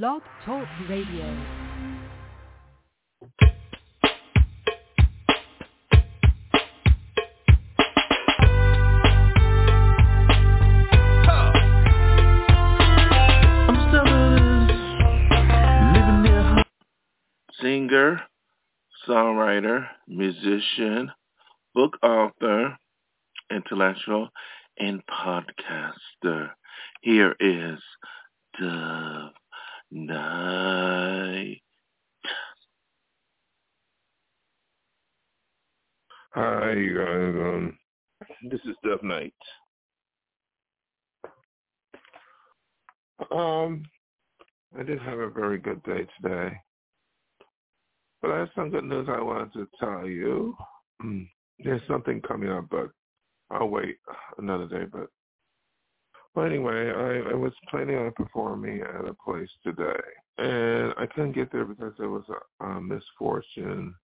Blog Talk Radio. singer, songwriter, musician, book author, intellectual, and podcaster. Here is Dove Night. Hi, you guys. Um, this is Dove Night. Um, I did have a very good day today. But I have some good news I wanted to tell you. There's something coming up, but I'll wait another day. But well, anyway, I, I was planning on performing at a place today, and I couldn't get there because there was a, a misfortune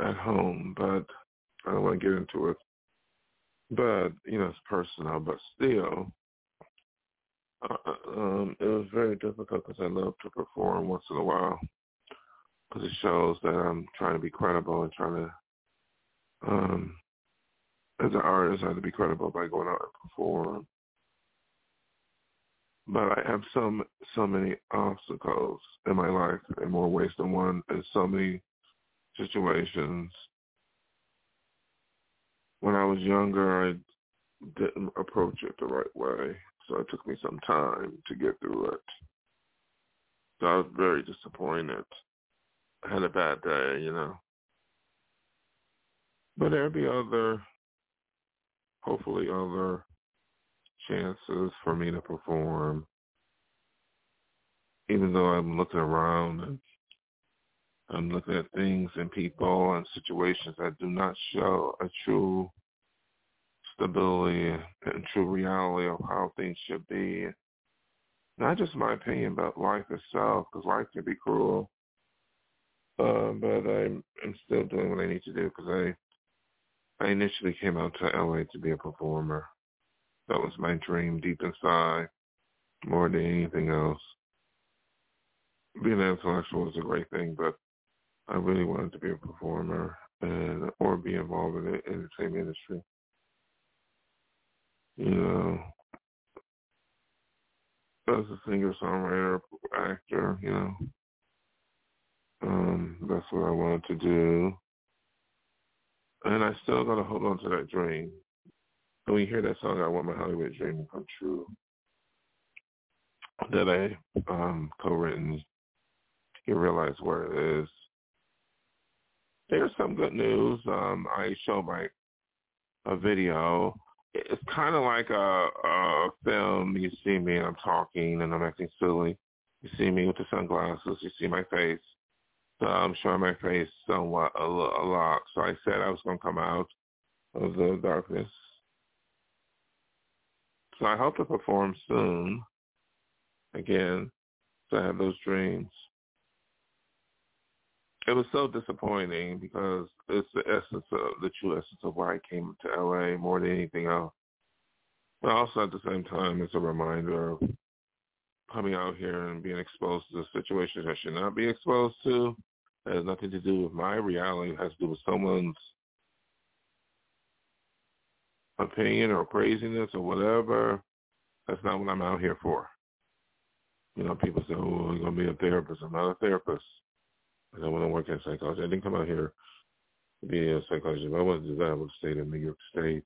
at home. But I don't want to get into it. But you know, it's personal. But still, uh, um, it was very difficult because I love to perform once in a while because it shows that I'm trying to be credible and trying to, um, as an artist, I have to be credible by going out and perform. But I have some so many obstacles in my life in more ways than one, in so many situations. When I was younger, I didn't approach it the right way, so it took me some time to get through it. So I was very disappointed. I had a bad day, you know. But there'll be other, hopefully other chances for me to perform. Even though I'm looking around and I'm looking at things and people and situations that do not show a true stability and true reality of how things should be. Not just my opinion, but life itself, because life can be cruel. Uh, but I'm I'm still doing what I need to do because I I initially came out to LA to be a performer. That was my dream deep inside, more than anything else. Being an intellectual is a great thing, but I really wanted to be a performer and or be involved in the entertainment industry. You know, as a singer, songwriter, actor, you know, um, that's what I wanted to do. And I still got to hold on to that dream. And when you hear that song, I want my Hollywood dream to come true, that I um, co-written, you realize where it is. There's some good news. Um, I showed my a video. It's kind of like a, a film. You see me, and I'm talking, and I'm acting silly. You see me with the sunglasses. You see my face. So I'm showing my face somewhat a, a lot. So I said I was going to come out of the darkness. So I hope to perform soon again. So I have those dreams. It was so disappointing because it's the essence of the true essence of why I came to LA more than anything else. But also at the same time, it's a reminder of coming out here and being exposed to situations I should not be exposed to. Has nothing to do with my reality. It has to do with someone's opinion or craziness or whatever. That's not what I'm out here for. You know, people say, oh, you're going to be a therapist. I'm not a therapist. I don't want to work in psychology. I didn't come out here to be a psychologist. If I wanted to do that, I would have stayed in New York State.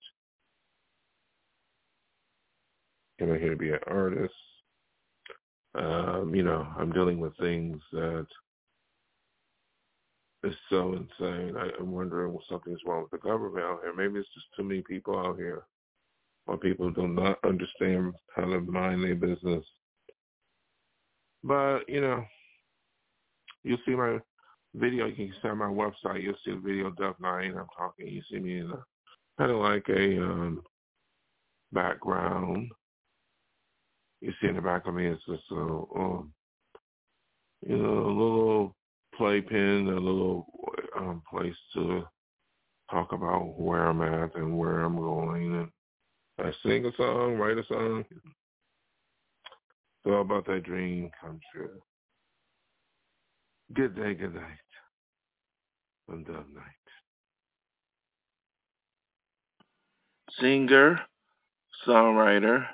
Came out here to be an artist. Um, you know, I'm dealing with things that is so insane. I, I'm wondering if something's wrong with the government out here. Maybe it's just too many people out here, or people do not understand how to mind their business. But you know, you see my video. You can see on my website. You'll see the video Dove Night. I'm talking. You see me in a kind of like a um, background. You see in the back of me, it's just a, um, you know, a little playpen, a little um, place to talk about where I'm at and where I'm going. And I sing a song, write a song. It's all about that dream come true. Good day, good night, and dove night. Singer, songwriter,